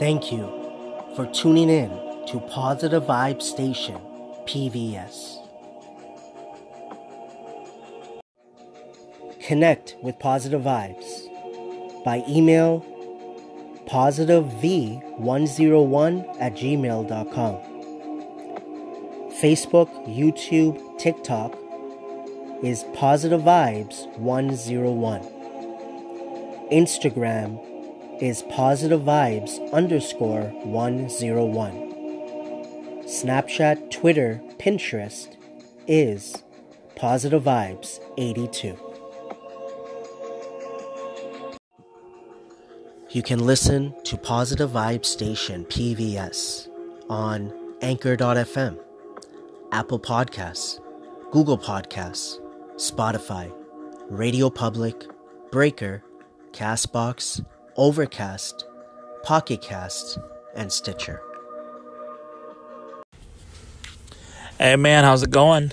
Thank you for tuning in to Positive Vibe Station, PVS. Connect with Positive Vibes by email positivev101 at gmail.com. Facebook, YouTube, TikTok is Positive Vibes 101. Instagram is Positive Vibes underscore 101. Snapchat, Twitter, Pinterest is Positive Vibes 82. You can listen to Positive Vibe Station PVS on Anchor.fm, Apple Podcasts, Google Podcasts, Spotify, Radio Public, Breaker, Castbox, Overcast, Pocket Cast, and Stitcher. Hey man, how's it going?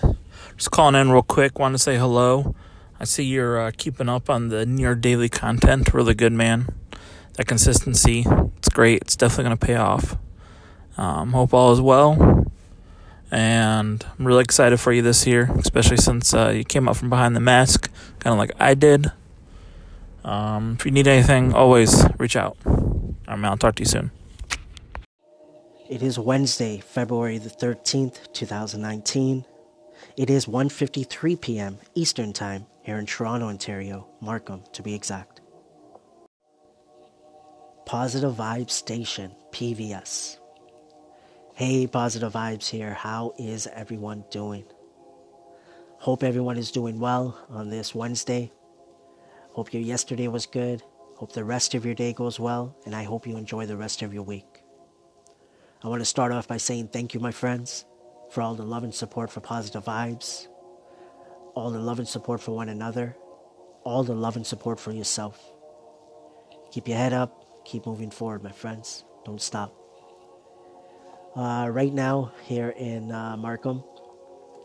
Just calling in real quick. Want to say hello. I see you're uh, keeping up on the near daily content. Really good, man. That consistency, it's great. It's definitely going to pay off. Um, hope all is well. And I'm really excited for you this year, especially since uh, you came up from behind the mask, kind of like I did. Um, if you need anything, always reach out. Man, I'll talk to you soon. It is Wednesday, February the 13th, 2019. It is 1:53 p.m. Eastern Time here in Toronto, Ontario, Markham to be exact. Positive Vibes Station, PVS. Hey, Positive Vibes here. How is everyone doing? Hope everyone is doing well on this Wednesday. Hope your yesterday was good. Hope the rest of your day goes well, and I hope you enjoy the rest of your week. I want to start off by saying thank you, my friends, for all the love and support for Positive Vibes, all the love and support for one another, all the love and support for yourself. Keep your head up, keep moving forward, my friends. Don't stop. Uh, right now, here in uh, Markham,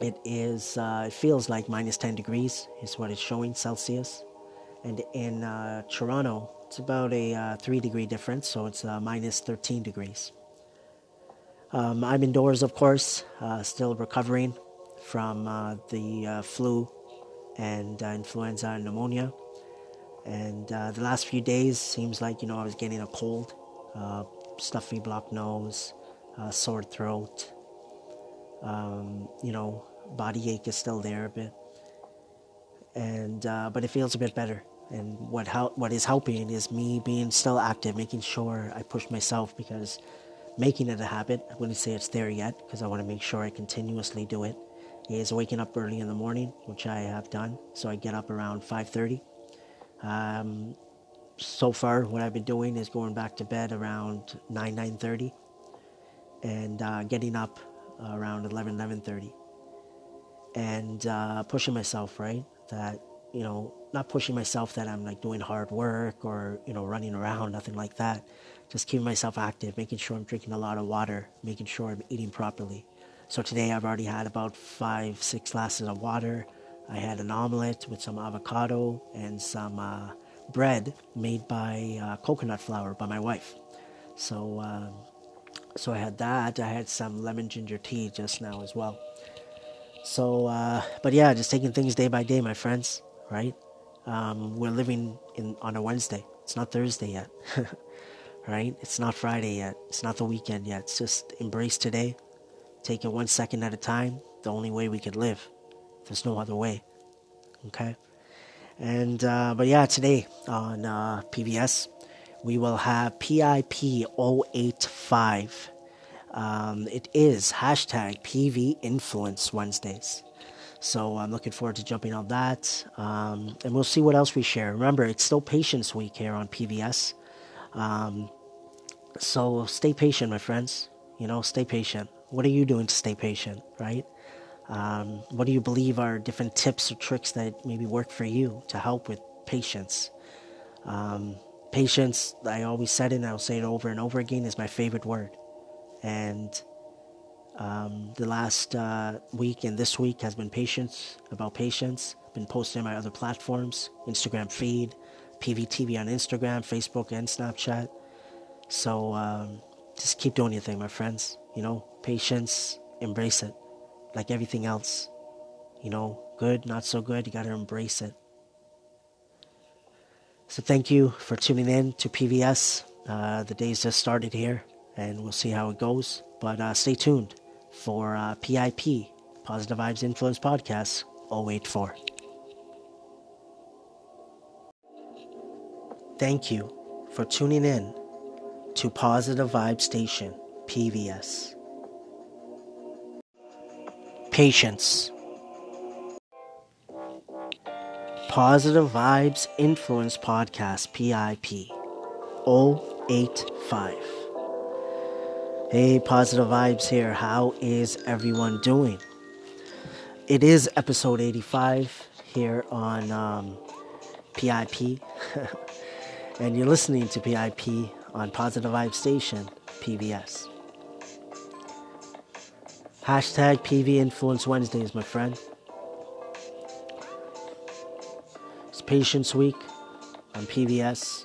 it is, uh, it feels like minus 10 degrees, is what it's showing Celsius. And in uh, Toronto, it's about a uh, 3 degree difference, so it's uh, minus 13 degrees. Um, I'm indoors, of course, still recovering from the flu and influenza and pneumonia. And uh, the last few days seems like you know I was getting a cold, uh, stuffy blocked nose, uh, sore throat. Um, you know, body ache is still there a bit, and uh, but it feels a bit better. And what hel- what is helping is me being still active, making sure I push myself because making it a habit. I wouldn't say it's there yet because I want to make sure I continuously do it. Is waking up early in the morning, which I have done. So I get up around 5:30 um, so far, what I've been doing is going back to bed around 9, 9.30 and uh, getting up around 11, 11.30 and uh, pushing myself, right? That, you know, not pushing myself that I'm like doing hard work or, you know, running around, nothing like that. Just keeping myself active, making sure I'm drinking a lot of water, making sure I'm eating properly. So today I've already had about five, six glasses of water. I had an omelet with some avocado and some uh, bread made by uh, coconut flour by my wife. So, um, so I had that. I had some lemon ginger tea just now as well. So, uh, but yeah, just taking things day by day, my friends. Right? Um, we're living in on a Wednesday. It's not Thursday yet. right? It's not Friday yet. It's not the weekend yet. It's just embrace today. Take it one second at a time. The only way we could live. There's no other way. Okay? And, uh, but yeah, today on uh, PVS, we will have PIP 085. Um, it is hashtag PV Influence Wednesdays. So I'm looking forward to jumping on that. Um, and we'll see what else we share. Remember, it's still Patience Week here on PVS. Um, so stay patient, my friends. You know, stay patient. What are you doing to stay patient, right? Um, what do you believe are different tips or tricks that maybe work for you to help with patience? Um, patience, I always said it and I'll say it over and over again, is my favorite word. And um, the last uh, week and this week has been patience, about patience. Been posting on my other platforms Instagram feed, PVTV on Instagram, Facebook, and Snapchat. So um, just keep doing your thing, my friends. You know, patience, embrace it. Like everything else. You know, good, not so good, you got to embrace it. So thank you for tuning in to PVS. Uh, the day's just started here, and we'll see how it goes. But uh, stay tuned for uh, PIP, Positive Vibes Influence Podcast 084. Thank you for tuning in to Positive Vibe Station, PVS. Patience. Positive Vibes Influence Podcast, PIP 085. Hey, Positive Vibes here. How is everyone doing? It is episode 85 here on um, PIP. and you're listening to PIP on Positive Vibe Station, PVS. Hashtag PV Influence Wednesdays, my friend. It's Patience Week on PVS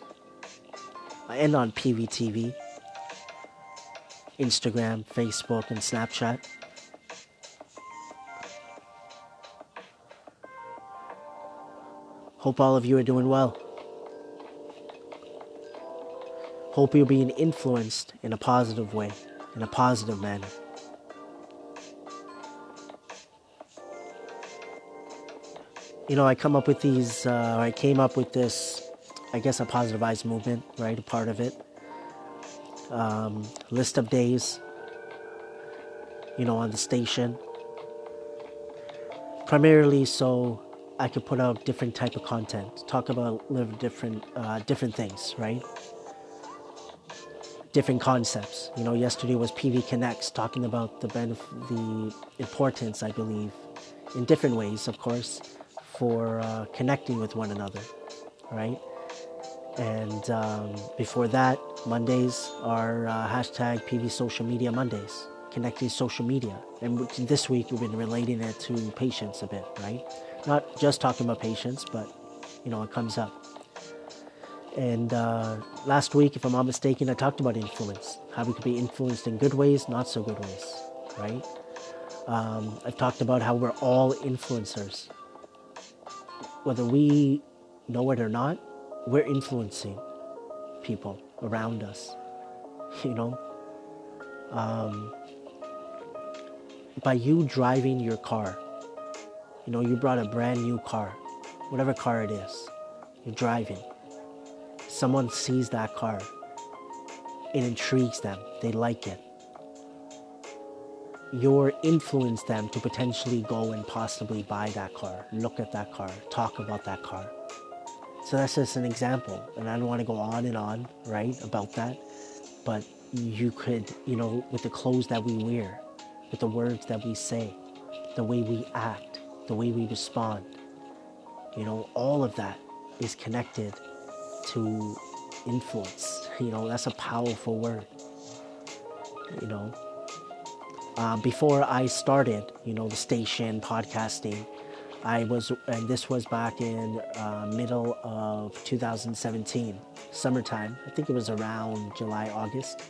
and on PVTV, Instagram, Facebook, and Snapchat. Hope all of you are doing well. Hope you're being influenced in a positive way, in a positive manner. You know, I come up with these, uh, I came up with this, I guess, a positive vibes movement, right? A part of it. Um, list of days, you know, on the station. Primarily so I could put out different type of content, talk about different, uh, different things, right? different concepts. You know, yesterday was PV Connects talking about the benef- the importance, I believe, in different ways, of course, for uh, connecting with one another, right? And um, before that, Mondays are uh, hashtag PV Social Media Mondays, connecting social media. And this week we've been relating it to patience a bit, right? Not just talking about patience, but you know, it comes up. And uh, last week, if I'm not mistaken, I talked about influence, how we could be influenced in good ways, not so good ways, right? Um, I've talked about how we're all influencers. Whether we know it or not, we're influencing people around us, you know? Um, by you driving your car, you know, you brought a brand new car, whatever car it is, you're driving someone sees that car, it intrigues them, they like it. You're influence them to potentially go and possibly buy that car, look at that car, talk about that car. So that's just an example, and I don't want to go on and on, right, about that. But you could, you know, with the clothes that we wear, with the words that we say, the way we act, the way we respond, you know, all of that is connected to influence. You know, that's a powerful word. You know, uh, before I started, you know, the station podcasting, I was, and this was back in uh, middle of 2017, summertime. I think it was around July, August.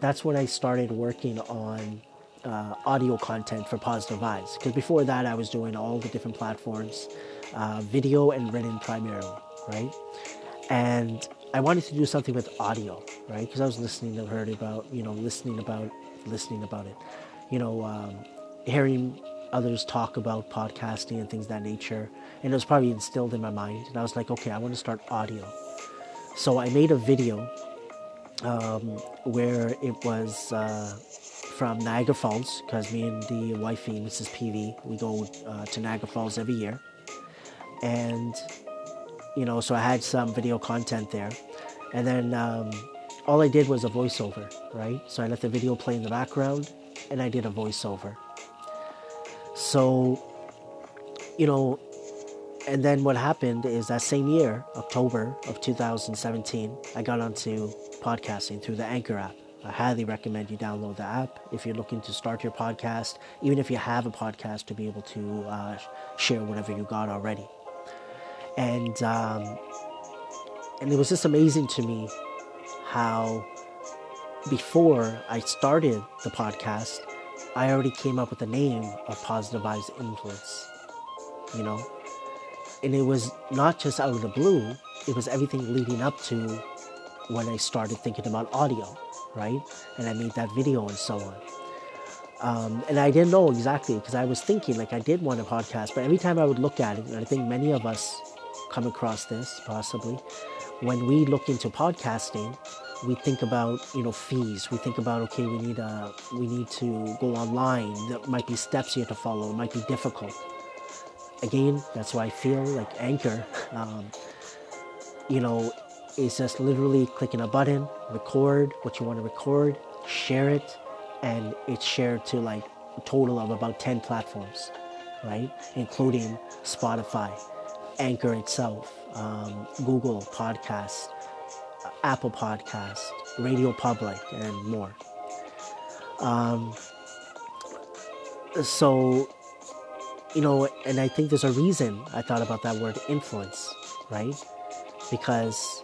That's when I started working on uh, audio content for Positive Vibes. Because before that, I was doing all the different platforms, uh, video and written primarily, right? and I wanted to do something with audio, right? Because I was listening to heard about, you know, listening about, listening about it, you know, um, hearing others talk about podcasting and things that nature, and it was probably instilled in my mind. And I was like, okay, I want to start audio. So I made a video um, where it was uh, from Niagara Falls, because me and the wifey, Mrs. PV, we go uh, to Niagara Falls every year, and you know, so I had some video content there. And then um, all I did was a voiceover, right? So I let the video play in the background and I did a voiceover. So, you know, and then what happened is that same year, October of 2017, I got onto podcasting through the Anchor app. I highly recommend you download the app if you're looking to start your podcast, even if you have a podcast to be able to uh, share whatever you got already and um, and it was just amazing to me how before I started the podcast, I already came up with the name of Positive Vibes Influence. You know? And it was not just out of the blue, it was everything leading up to when I started thinking about audio, right? And I made that video and so on. Um, and I didn't know exactly because I was thinking like I did want a podcast, but every time I would look at it, and I think many of us come across this possibly, when we look into podcasting, we think about you know fees. We think about okay, we need a we need to go online. There might be steps you have to follow. It might be difficult. Again, that's why I feel like Anchor. Um, you know, is just literally clicking a button, record what you want to record, share it, and it's shared to like a total of about 10 platforms, right? Including Spotify, Anchor itself, um, Google Podcast, Apple Podcast, Radio Public, and more. Um, so, you know, and I think there's a reason I thought about that word influence, right? Because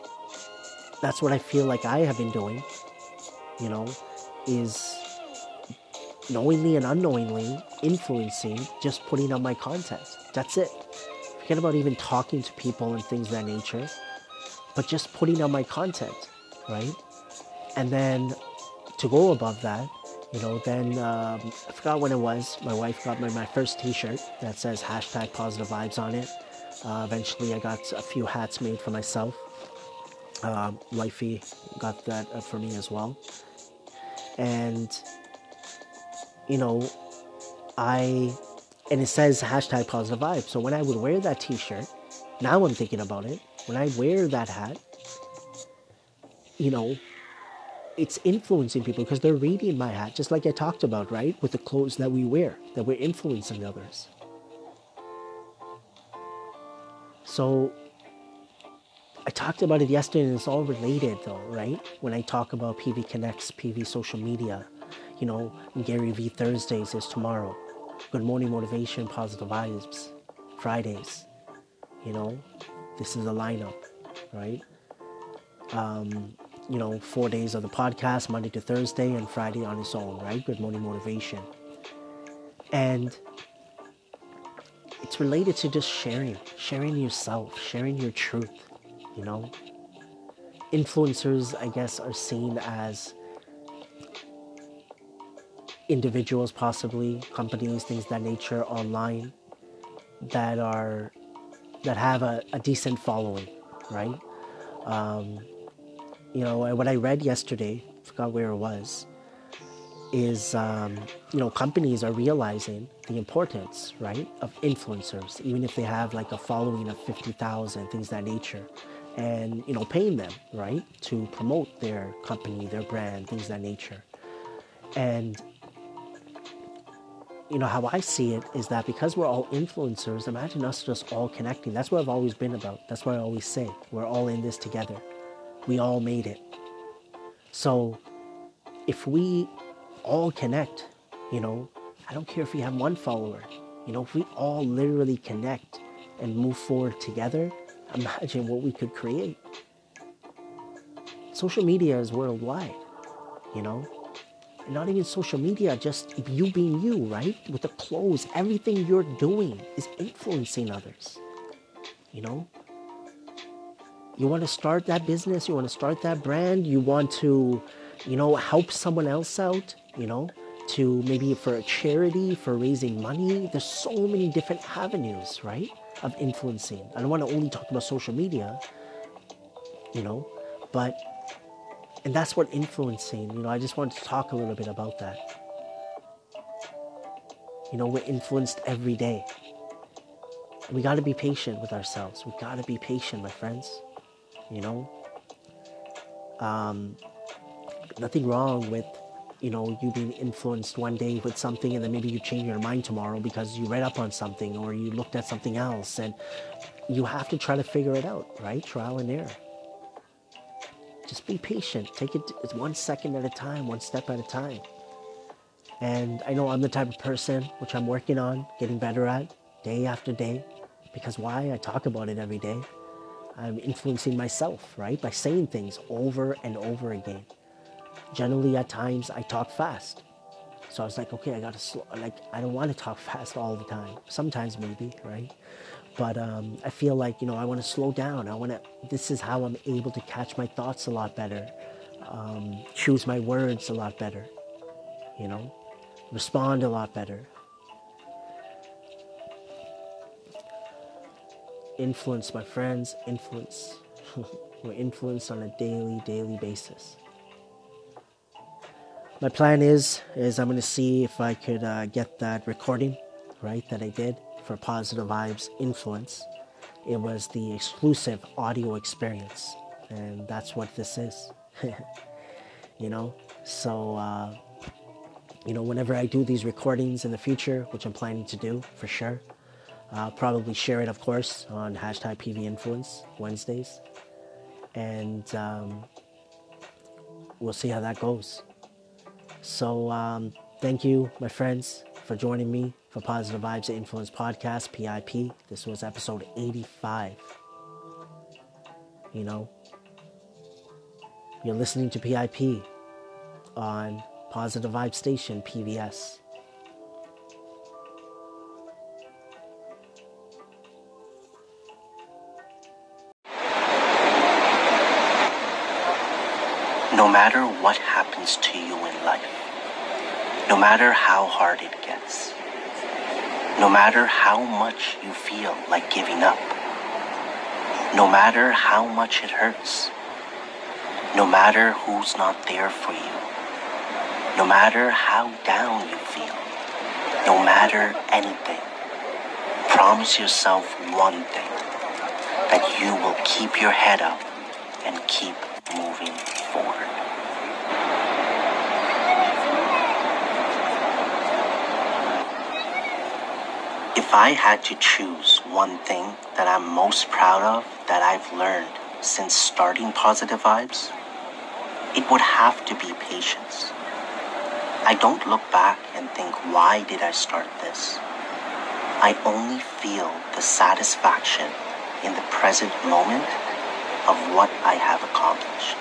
that's what I feel like I have been doing, you know, is knowingly and unknowingly influencing just putting out my content. That's it. Forget about even talking to people and things of that nature, but just putting out my content, right? And then to go above that, you know, then um, I forgot when it was. My wife got my, my first t shirt that says hashtag positive vibes on it. Uh, eventually, I got a few hats made for myself. Wifey got that uh, for me as well. And you know, I, and it says hashtag positive vibes. So when I would wear that t shirt, now I'm thinking about it. When I wear that hat, you know, it's influencing people because they're reading my hat, just like I talked about, right? With the clothes that we wear, that we're influencing others. So I talked about it yesterday and it's all related though, right? When I talk about PV Connects, PV social media, you know, Gary V Thursdays is tomorrow. Good morning motivation, positive vibes. Fridays, you know, this is a lineup, right? Um, you know, four days of the podcast, Monday to Thursday, and Friday on its own, right? Good morning motivation. And it's related to just sharing, sharing yourself, sharing your truth, you know? Influencers, I guess, are seen as individuals, possibly companies, things that nature online that are that have a, a decent following, right? Um, you know, what I read yesterday, forgot where it was, is um, you know companies are realizing the importance, right, of influencers, even if they have like a following of fifty thousand, things that nature, and you know paying them, right, to promote their company, their brand, things that nature, and you know, how I see it is that because we're all influencers, imagine us just all connecting. That's what I've always been about. That's what I always say. We're all in this together. We all made it. So if we all connect, you know, I don't care if you have one follower, you know, if we all literally connect and move forward together, imagine what we could create. Social media is worldwide, you know, not even social media, just you being you, right? With the clothes, everything you're doing is influencing others. You know? You want to start that business, you want to start that brand, you want to, you know, help someone else out, you know, to maybe for a charity, for raising money. There's so many different avenues, right, of influencing. I don't want to only talk about social media, you know, but and that's what influencing, you know, I just wanted to talk a little bit about that. You know, we're influenced every day. We got to be patient with ourselves. We got to be patient, my friends. You know, um, nothing wrong with, you know, you being influenced one day with something and then maybe you change your mind tomorrow because you read up on something or you looked at something else and you have to try to figure it out, right? Trial and error. Just be patient. Take it one second at a time, one step at a time. And I know I'm the type of person which I'm working on, getting better at day after day. Because why? I talk about it every day. I'm influencing myself, right? By saying things over and over again. generally at times I talk fast. So I was like, okay, I gotta slow. Like, I don't want to talk fast all the time. Sometimes maybe, right? But um, I feel like you know I want to slow down. I want to. This is how I'm able to catch my thoughts a lot better, um, choose my words a lot better. You know, respond a lot better. Influence my friends. Influence. We're influenced on a daily, daily basis my plan is is I'm gonna see if I could uh, get that recording, right, that I did for Positive Vibes Influence. It was the exclusive audio experience, and that's what this is. you know, so uh, you know, whenever I do these recordings in the future, which I'm planning to do for sure, I'll probably share it, of course, on hashtag PV Influence Wednesdays, and um, we'll see how that goes. So, um, thank you, my friends, for joining me for Positive Vibes Influence Podcast, PIP. This was episode 85. You know, you're listening to PIP on Positive Vibe Station, PVS. No matter what happens to you in life, no matter how hard it gets, no matter how much you feel like giving up, no matter how much it hurts, no matter who's not there for you, no matter how down you feel, no matter anything, promise yourself one thing that you will keep your head up and keep moving forward. If I had to choose one thing that I'm most proud of that I've learned since starting Positive Vibes, it would have to be patience. I don't look back and think, why did I start this? I only feel the satisfaction in the present moment of what I have accomplished.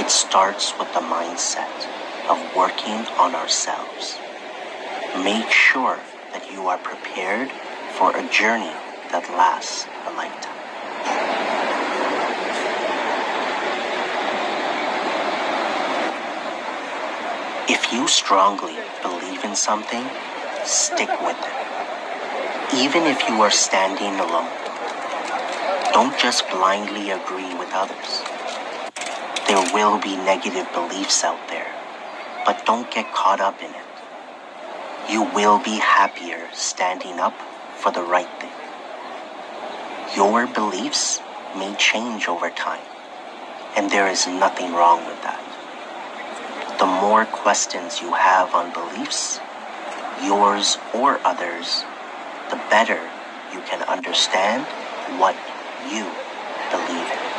It starts with the mindset of working on ourselves. Make sure that you are prepared for a journey that lasts a lifetime. If you strongly believe in something, stick with it. Even if you are standing alone, don't just blindly agree with others. There will be negative beliefs out there, but don't get caught up in it. You will be happier standing up for the right thing. Your beliefs may change over time, and there is nothing wrong with that. The more questions you have on beliefs, yours or others, the better you can understand what you believe in.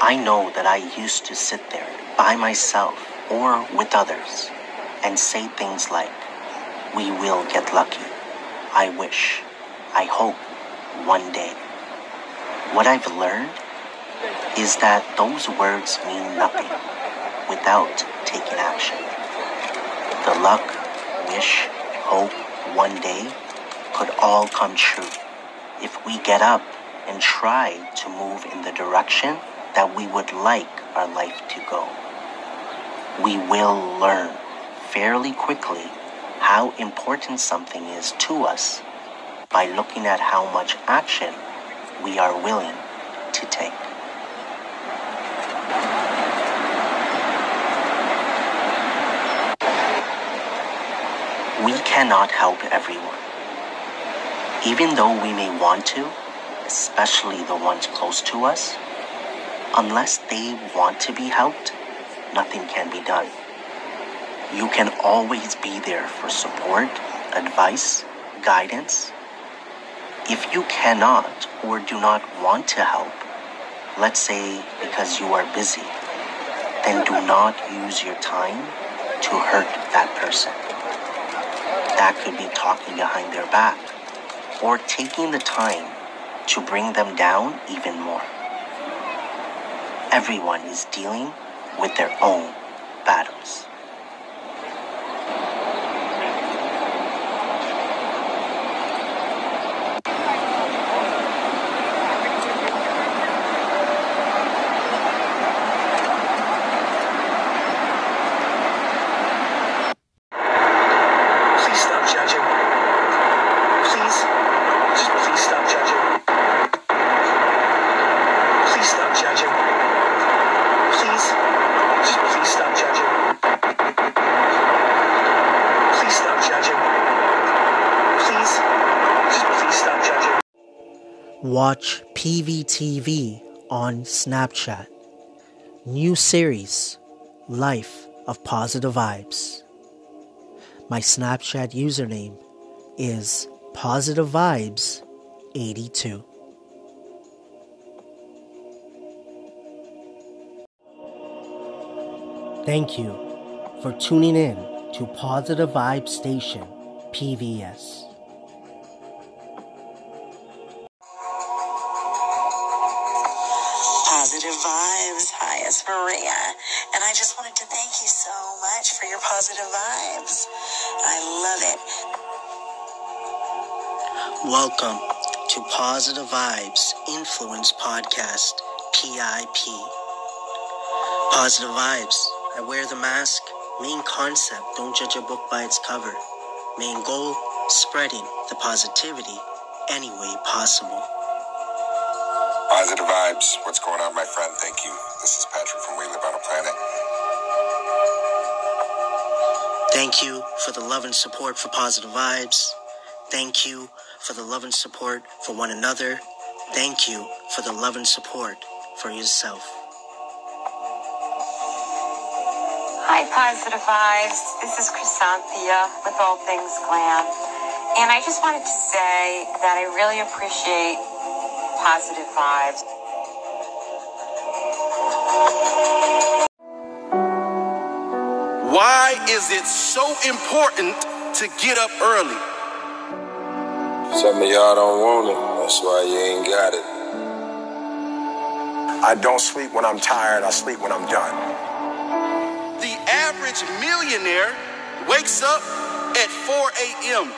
I know that I used to sit there by myself or with others and say things like, We will get lucky. I wish. I hope. One day. What I've learned is that those words mean nothing without taking action. The luck, wish, hope, one day could all come true if we get up and try to move in the direction that we would like our life to go. We will learn fairly quickly how important something is to us by looking at how much action we are willing to take. We cannot help everyone. Even though we may want to, especially the ones close to us, unless they want to be helped, nothing can be done. You can always be there for support, advice, guidance. If you cannot or do not want to help, let's say because you are busy, then do not use your time to hurt that person. That could be talking behind their back, or taking the time to bring them down even more. Everyone is dealing with their own battles. PVTV on Snapchat. New series, Life of Positive Vibes. My Snapchat username is Positive Vibes 82. Thank you for tuning in to Positive Vibe Station PVS. Welcome to Positive Vibes Influence Podcast, PIP. Positive Vibes, I wear the mask. Main concept, don't judge a book by its cover. Main goal, spreading the positivity any way possible. Positive vibes. What's going on, my friend? Thank you. This is Patrick from We Live on a Planet. Thank you for the love and support for Positive Vibes. Thank you for the love and support for one another. Thank you for the love and support for yourself. Hi, Positive Vibes. This is Chrysanthia with All Things Glam. And I just wanted to say that I really appreciate positive vibes. Why is it so important to get up early? Some of y'all don't want it. That's why you ain't got it. I don't sleep when I'm tired, I sleep when I'm done. The average millionaire wakes up at 4 a.m.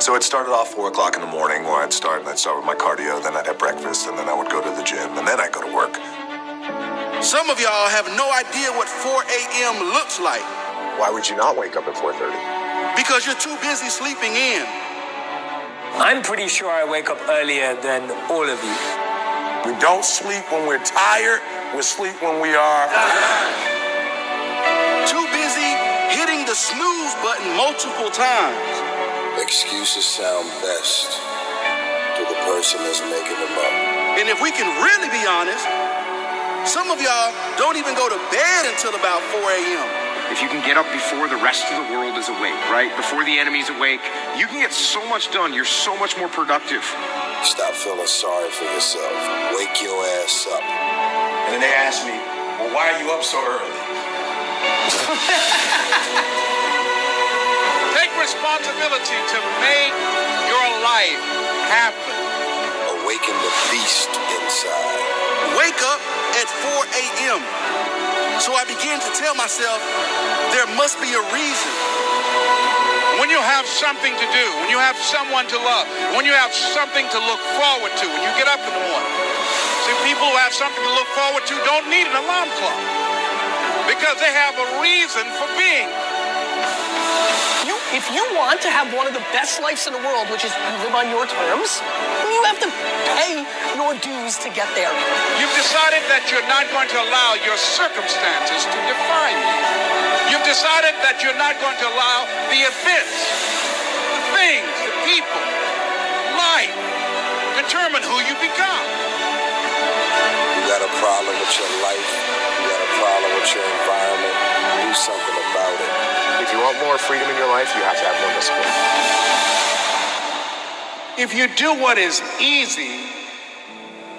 So it started off four o'clock in the morning where I'd start and I'd start with my cardio, then I'd have breakfast, and then I would go to the gym, and then I'd go to work. Some of y'all have no idea what 4 a.m. looks like Why would you not wake up at 4:30? Because you're too busy sleeping in. I'm pretty sure I wake up earlier than all of you. We don't sleep when we're tired, we sleep when we are. Too busy hitting the snooze button multiple times. Excuses sound best to the person that's making them up. And if we can really be honest, some of y'all don't even go to bed until about 4 a.m. If you can get up before the rest of the world is awake, right? Before the enemy's awake, you can get so much done. You're so much more productive. Stop feeling sorry for yourself. Wake your ass up. And then they ask me, well, why are you up so early? Take responsibility to make your life happen. Awaken the beast inside. Wake up at 4 a.m. So I began to tell myself there must be a reason. When you have something to do, when you have someone to love, when you have something to look forward to, when you get up in the morning. See, people who have something to look forward to don't need an alarm clock because they have a reason for being. You, if you want to have one of the best lives in the world, which is you live on your terms, you have to pay your dues to get there. You've decided that you're not going to allow your circumstances to define you. You've decided that you're not going to allow the events, the things, the people, life determine who you become. You got a problem with your life. You got a problem with your environment. Do something about it. If you want more freedom in your life, you have to have more discipline. If you do what is easy,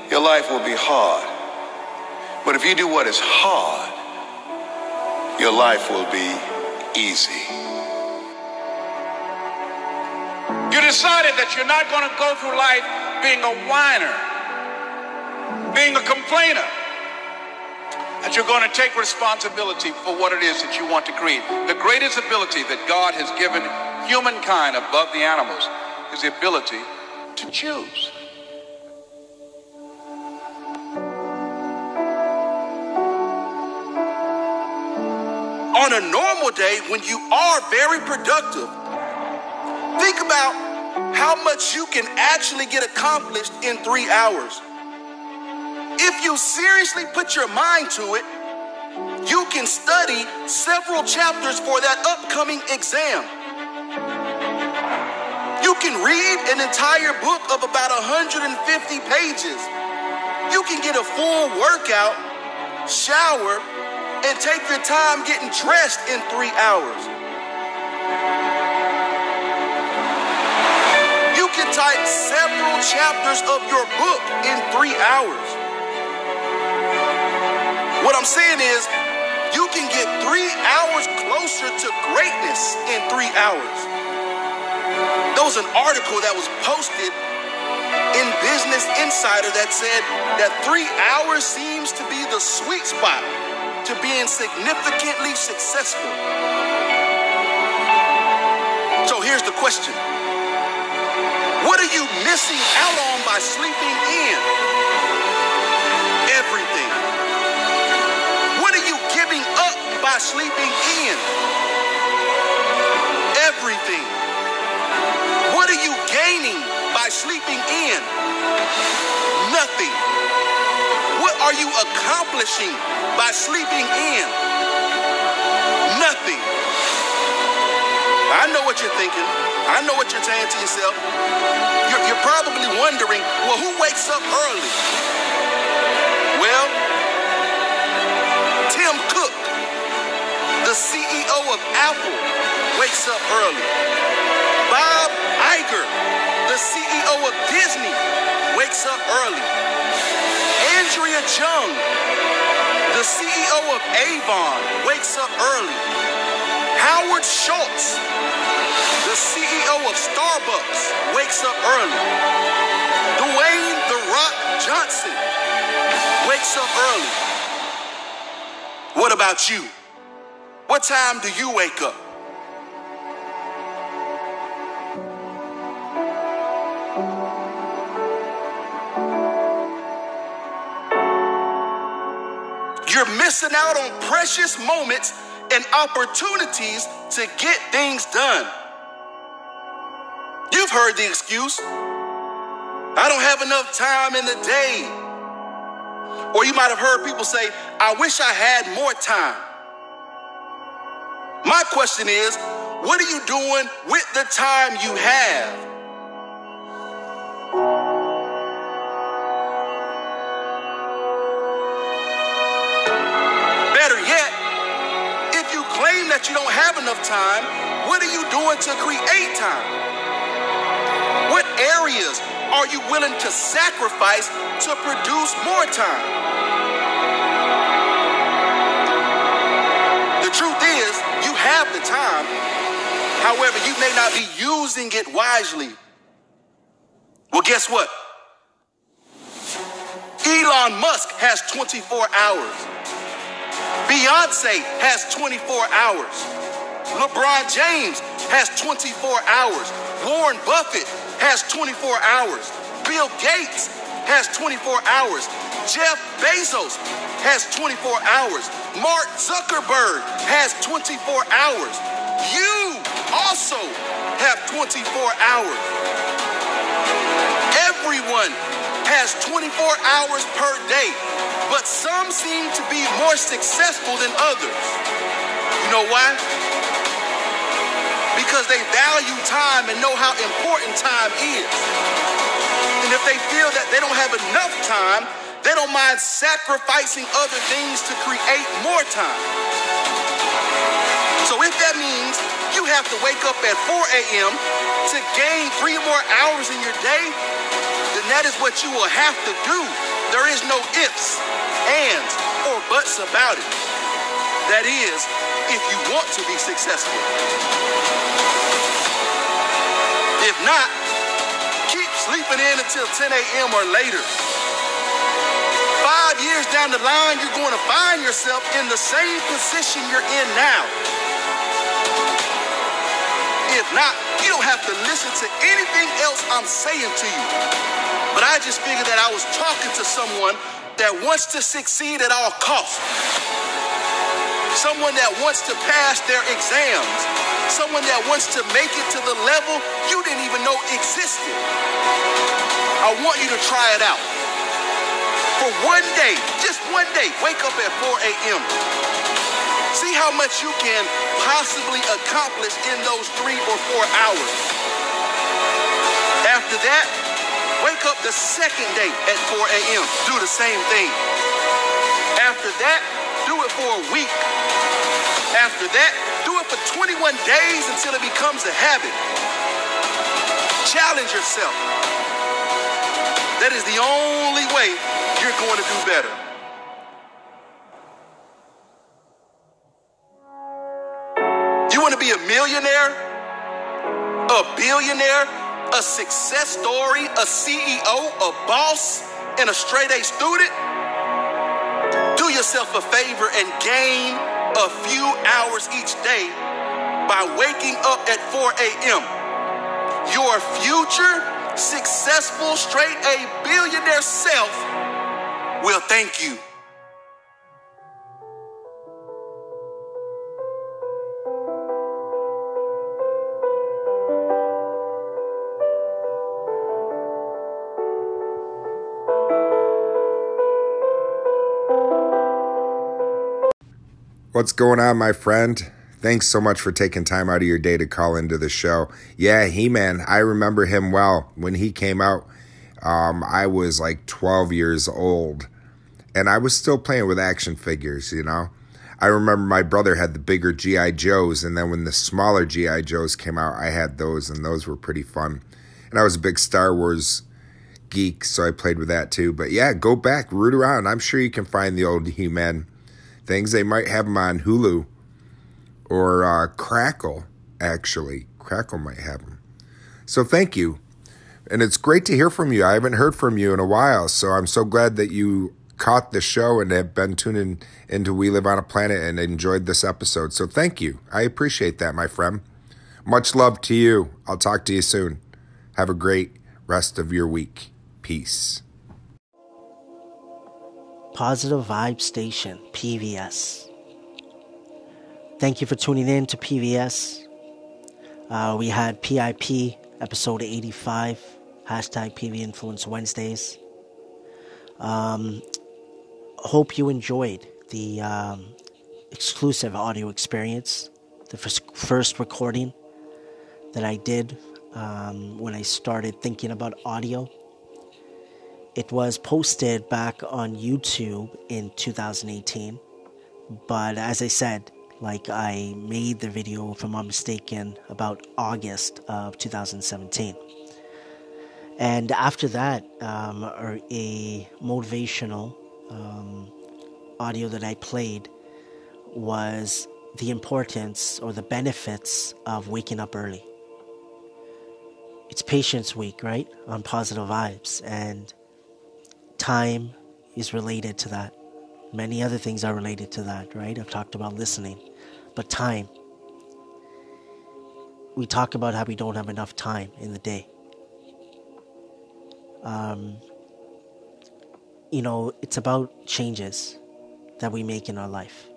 your life will be hard. But if you do what is hard, your life will be easy. You decided that you're not going to go through life being a whiner, being a complainer. That you're going to take responsibility for what it is that you want to create. The greatest ability that God has given humankind above the animals is the ability to choose. On a normal day, when you are very productive, think about how much you can actually get accomplished in three hours. If you seriously put your mind to it, you can study several chapters for that upcoming exam. You can read an entire book of about 150 pages. You can get a full workout, shower, and take your time getting dressed in three hours. You can type several chapters of your book in three hours. What I'm saying is, you can get three hours closer to greatness in three hours. There was an article that was posted in Business Insider that said that three hours seems to be the sweet spot to being significantly successful. So here's the question What are you missing out on by sleeping in? By sleeping in? Everything. What are you gaining by sleeping in? Nothing. What are you accomplishing by sleeping in? Nothing. I know what you're thinking. I know what you're saying to yourself. You're, you're probably wondering, well, who wakes up early? Well, Tim Cook, CEO of Apple, wakes up early. Bob Iger, the CEO of Disney, wakes up early. Andrea Jung, the CEO of Avon, wakes up early. Howard Schultz, the CEO of Starbucks, wakes up early. Dwayne The Rock Johnson wakes up early. What about you? What time do you wake up? You're missing out on precious moments and opportunities to get things done. You've heard the excuse I don't have enough time in the day. Or you might have heard people say, I wish I had more time. My question is, what are you doing with the time you have? Better yet, if you claim that you don't have enough time, what are you doing to create time? What areas are you willing to sacrifice to produce more time? Have the time. However, you may not be using it wisely. Well, guess what? Elon Musk has 24 hours. Beyonce has 24 hours. LeBron James has 24 hours. Warren Buffett has 24 hours. Bill Gates has 24 hours. Jeff Bezos has 24 hours. Mark Zuckerberg has 24 hours. You also have 24 hours. Everyone has 24 hours per day, but some seem to be more successful than others. You know why? Because they value time and know how important time is. And if they feel that they don't have enough time, they don't mind sacrificing other things to create more time. So if that means you have to wake up at 4 a.m. to gain three more hours in your day, then that is what you will have to do. There is no ifs, ands, or buts about it. That is, if you want to be successful. If not, keep sleeping in until 10 a.m. or later. Five years down the line, you're going to find yourself in the same position you're in now. If not, you don't have to listen to anything else I'm saying to you. But I just figured that I was talking to someone that wants to succeed at all costs. Someone that wants to pass their exams. Someone that wants to make it to the level you didn't even know existed. I want you to try it out. For one day, just one day, wake up at 4 a.m. See how much you can possibly accomplish in those three or four hours. After that, wake up the second day at 4 a.m. Do the same thing. After that, do it for a week. After that, do it for 21 days until it becomes a habit. Challenge yourself. That is the only way you're going to do better. You want to be a millionaire? A billionaire? A success story? A CEO? A boss? And a straight A student? Do yourself a favor and gain a few hours each day by waking up at 4 a.m. Your future successful straight A billionaire self will thank you. What's going on, my friend? Thanks so much for taking time out of your day to call into the show. Yeah, He Man, I remember him well. When he came out, um, I was like 12 years old and I was still playing with action figures, you know? I remember my brother had the bigger G.I. Joes, and then when the smaller G.I. Joes came out, I had those, and those were pretty fun. And I was a big Star Wars geek, so I played with that too. But yeah, go back, root around. I'm sure you can find the old He Man things. They might have them on Hulu or uh, Crackle, actually. Crackle might have them. So thank you. And it's great to hear from you. I haven't heard from you in a while, so I'm so glad that you caught the show and have been tuning into We Live on a Planet and enjoyed this episode. So thank you. I appreciate that, my friend. Much love to you. I'll talk to you soon. Have a great rest of your week. Peace. Positive Vibe Station, PVS. Thank you for tuning in to PVS. Uh, we had PIP episode 85, hashtag PV Influence Wednesdays. Um, hope you enjoyed the um, exclusive audio experience, the first, recording that I did um, when I started thinking about audio. It was posted back on YouTube in 2018, but as I said, like I made the video, if I'm not mistaken, about August of 2017. And after that, um, a motivational um, audio that I played was the importance or the benefits of waking up early. It's Patience Week, right? On Positive Vibes. And time is related to that. Many other things are related to that, right? I've talked about listening. But time. We talk about how we don't have enough time in the day. Um, you know, it's about changes that we make in our life.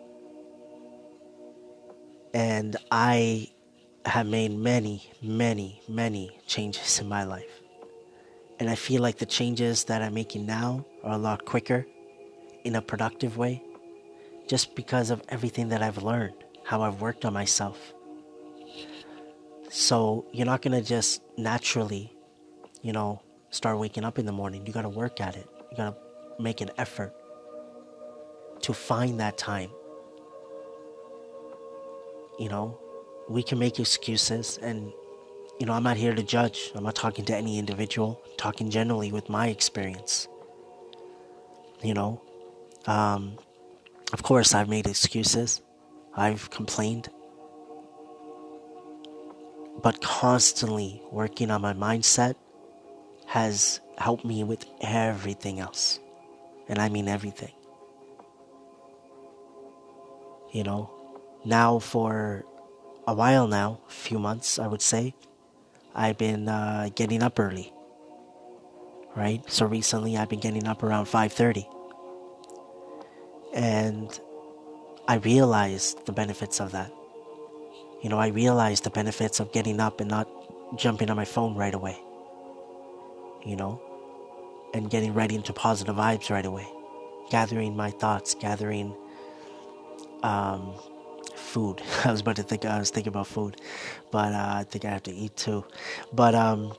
And I have made many, many, many changes in my life. And I feel like the changes that I'm making now are a lot quicker in a productive way just because of everything that I've learned, how I've worked on myself. So you're not going to just naturally, you know, start waking up in the morning. You got to work at it. You got to make an effort to find that time. You know, we can make excuses and you know, I'm not here to judge. I'm not talking to any individual. I'm talking generally with my experience. You know, um, of course, I've made excuses. I've complained. but constantly working on my mindset has helped me with everything else. And I mean everything. You know, now for a while now, a few months, I would say, I've been uh, getting up early. Right? So recently I've been getting up around 5:30. And I realized the benefits of that. You know, I realized the benefits of getting up and not jumping on my phone right away. You know, and getting right into positive vibes right away. Gathering my thoughts, gathering um, food. I was about to think I was thinking about food, but uh, I think I have to eat too. But um,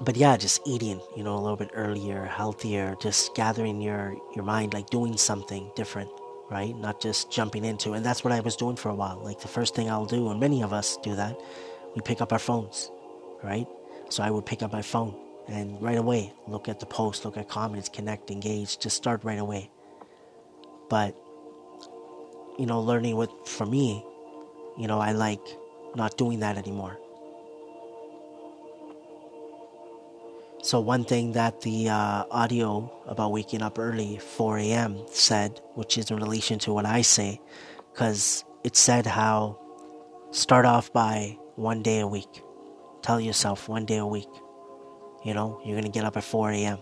but yeah, just eating, you know, a little bit earlier, healthier, just gathering your your mind, like doing something different, right? Not just jumping into. And that's what I was doing for a while. Like the first thing I'll do, and many of us do that, we pick up our phones, right? So I would pick up my phone and right away look at the post, look at comments, connect, engage, just start right away. But you know, learning with for me, you know, I like not doing that anymore. So, one thing that the uh, audio about waking up early, 4 a.m., said, which is in relation to what I say, because it said how start off by one day a week. Tell yourself one day a week. You know, you're going to get up at 4 a.m.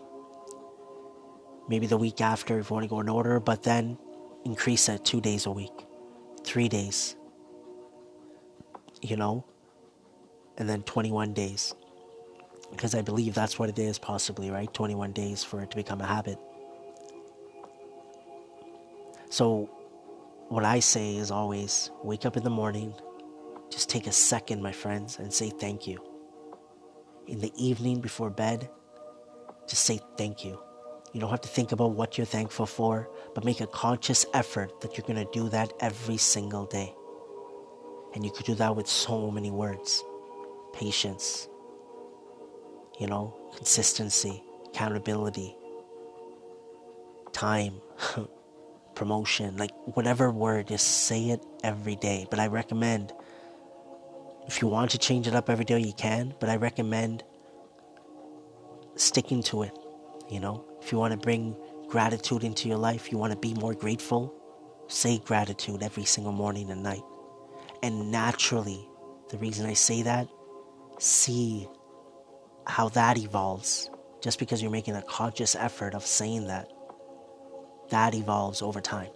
Maybe the week after if you want to go in order, but then increase it two days a week, three days, you know, and then 21 days. Because I believe that's what it is, possibly, right? 21 days for it to become a habit. So, what I say is always wake up in the morning, just take a second, my friends, and say thank you. In the evening before bed, just say thank you. You don't have to think about what you're thankful for, but make a conscious effort that you're going to do that every single day. And you could do that with so many words patience, you know, consistency, accountability, time, promotion, like whatever word, just say it every day. But I recommend, if you want to change it up every day, you can, but I recommend sticking to it, you know, if you want to bring gratitude into your life, you want to be more grateful, say gratitude every single morning and night. And naturally, the reason I say that, see how that evolves. Just because you're making a conscious effort of saying that, that evolves over time.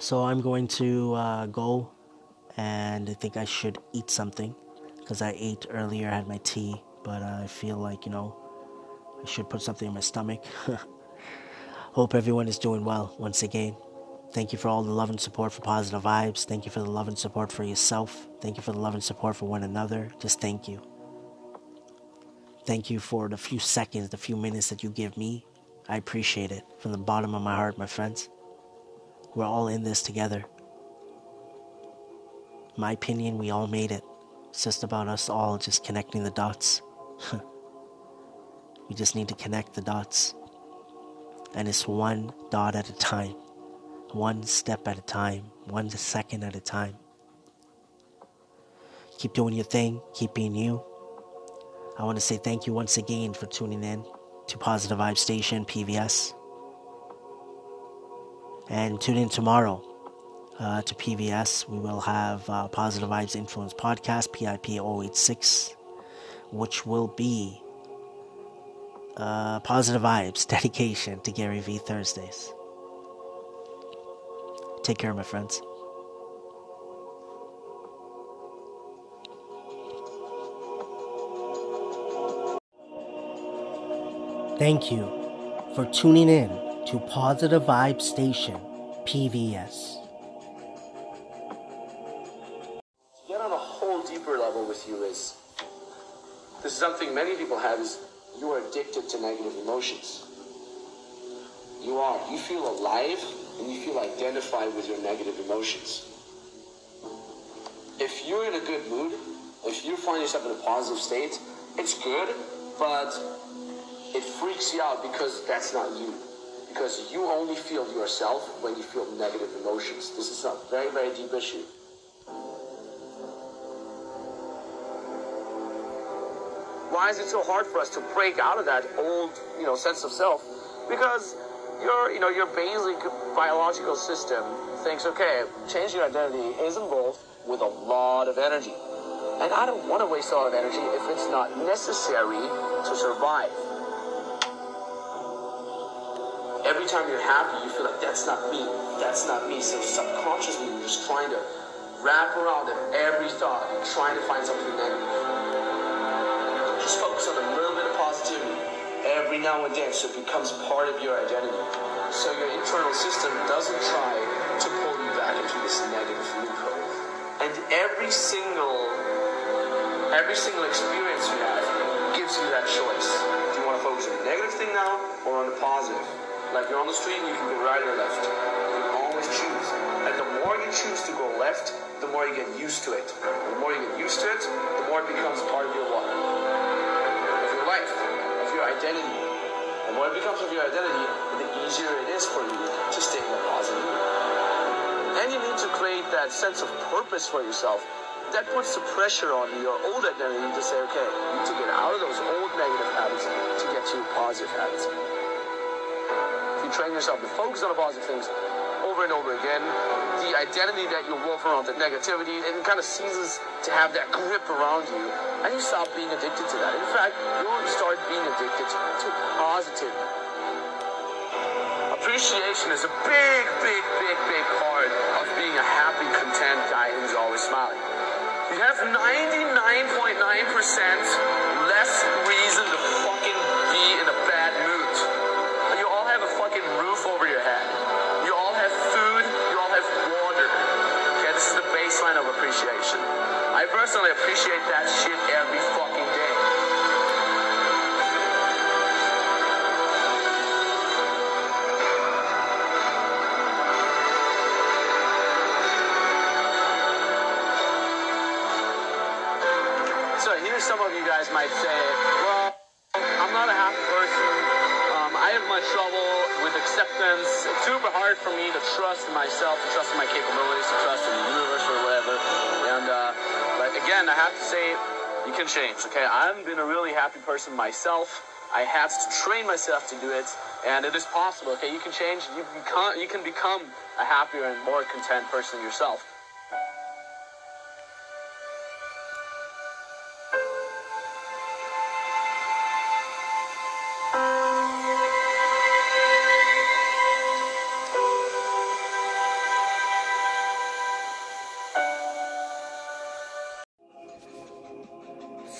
So I'm going to uh, go and I think I should eat something because I ate earlier, I had my tea, but I feel like, you know, I should put something in my stomach. Hope everyone is doing well once again. Thank you for all the love and support for positive vibes. Thank you for the love and support for yourself. Thank you for the love and support for one another. Just thank you. Thank you for the few seconds, the few minutes that you give me. I appreciate it from the bottom of my heart, my friends. We're all in this together my opinion, we all made it. It's just about us all just connecting the dots. we just need to connect the dots. And it's one dot at a time, one step at a time, one second at a time. Keep doing your thing, keep being you. I want to say thank you once again for tuning in to Positive Vibe Station, PVS. And tune in tomorrow uh, to PVS. We will have uh, Positive Vibes Influence Podcast, PIP 086, which will be uh, Positive Vibes dedication to Gary V Thursdays. Take care, my friends. Thank you for tuning in to Positive Vibe Station, PVS. Yet on a whole deeper level with you is this is something many people have is you are addicted to negative emotions. You are. You feel alive and you feel identified with your negative emotions. If you're in a good mood, if you find yourself in a positive state, it's good, but it freaks you out because that's not you. Because you only feel yourself when you feel negative emotions. This is a very, very deep issue. Why is it so hard for us to break out of that old, you know, sense of self? Because your, you know, your basic biological system thinks, okay, changing your identity is involved with a lot of energy. And I don't want to waste a lot of energy if it's not necessary to survive. Every time you're happy, you feel like that's not me. That's not me. So subconsciously, you're just trying to wrap around every thought, trying to find something negative. Just focus on a little bit of positivity every now and then so it becomes part of your identity. So your internal system doesn't try to pull you back into this negative loophole. And every single every single experience you have gives you that choice. Do you want to focus on the negative thing now or on the positive? Like you're on the street you can go right or left. You can always choose. And the more you choose to go left, the more you get used to it. The more you get used to it, the more it becomes part of your what? Of your life, of your identity. The more it becomes of your identity, the easier it is for you to stay in positive. And you need to create that sense of purpose for yourself that puts the pressure on your old identity to say, okay, you need to get out of those old negative habits to get to positive habits. You train yourself to focus on the positive things over and over again, the identity that you're wolf around the negativity, it kind of ceases to have that grip around you, and you stop being addicted to that. In fact, you'll start being addicted to positivity. Appreciation is a big, big, big, big part of being a happy, content guy who's always smiling. You have 99.9% less reason to I personally appreciate that shit every fucking day. So here some of you guys might say, well, I'm not a happy person. Um, I have much trouble with acceptance. It's super hard for me to trust in myself, to trust in my capabilities, to trust in the universe or whatever. And uh, again, I have to say, you can change. Okay, I've been a really happy person myself. I had to train myself to do it, and it is possible. Okay, you can change. You become, you can become a happier and more content person yourself.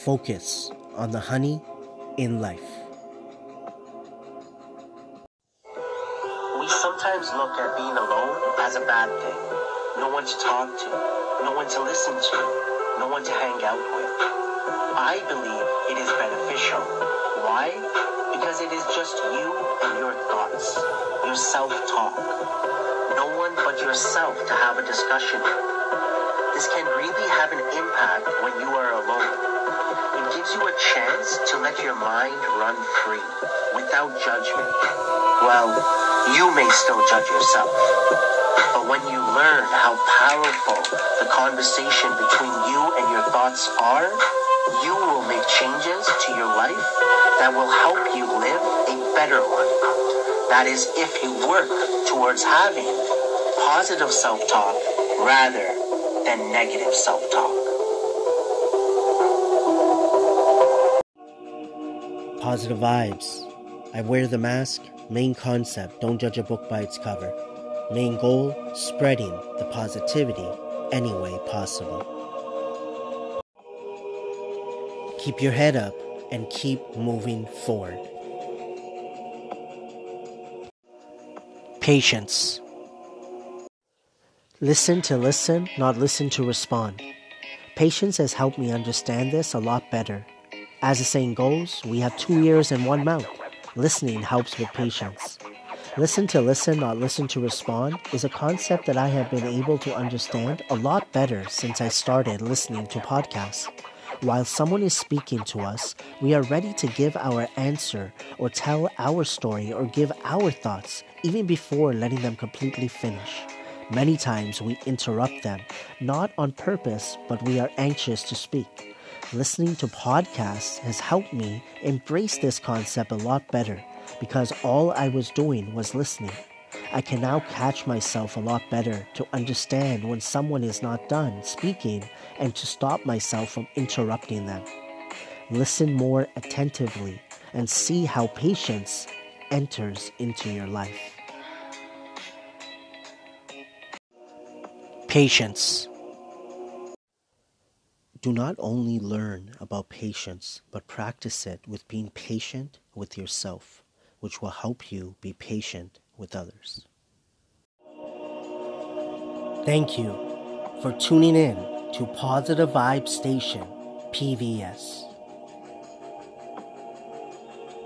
Focus on the honey in life. We sometimes look at being alone as a bad thing. No one to talk to, no one to listen to, no one to hang out with. I believe it is beneficial. Why? Because it is just you and your thoughts, your self talk. No one but yourself to have a discussion. This can really have an impact when you are alone. It gives you a chance to let your mind run free without judgment. Well, you may still judge yourself. But when you learn how powerful the conversation between you and your thoughts are, you will make changes to your life that will help you live a better one. That is, if you work towards having positive self talk rather than negative self Positive vibes. I wear the mask. Main concept don't judge a book by its cover. Main goal spreading the positivity any way possible. Keep your head up and keep moving forward. Patience. Listen to listen, not listen to respond. Patience has helped me understand this a lot better. As the saying goes, we have two ears and one mouth. Listening helps with patience. Listen to listen, not listen to respond is a concept that I have been able to understand a lot better since I started listening to podcasts. While someone is speaking to us, we are ready to give our answer or tell our story or give our thoughts even before letting them completely finish. Many times we interrupt them, not on purpose, but we are anxious to speak. Listening to podcasts has helped me embrace this concept a lot better because all I was doing was listening. I can now catch myself a lot better to understand when someone is not done speaking and to stop myself from interrupting them. Listen more attentively and see how patience enters into your life. Patience. Do not only learn about patience, but practice it with being patient with yourself, which will help you be patient with others. Thank you for tuning in to Positive Vibe Station, PVS.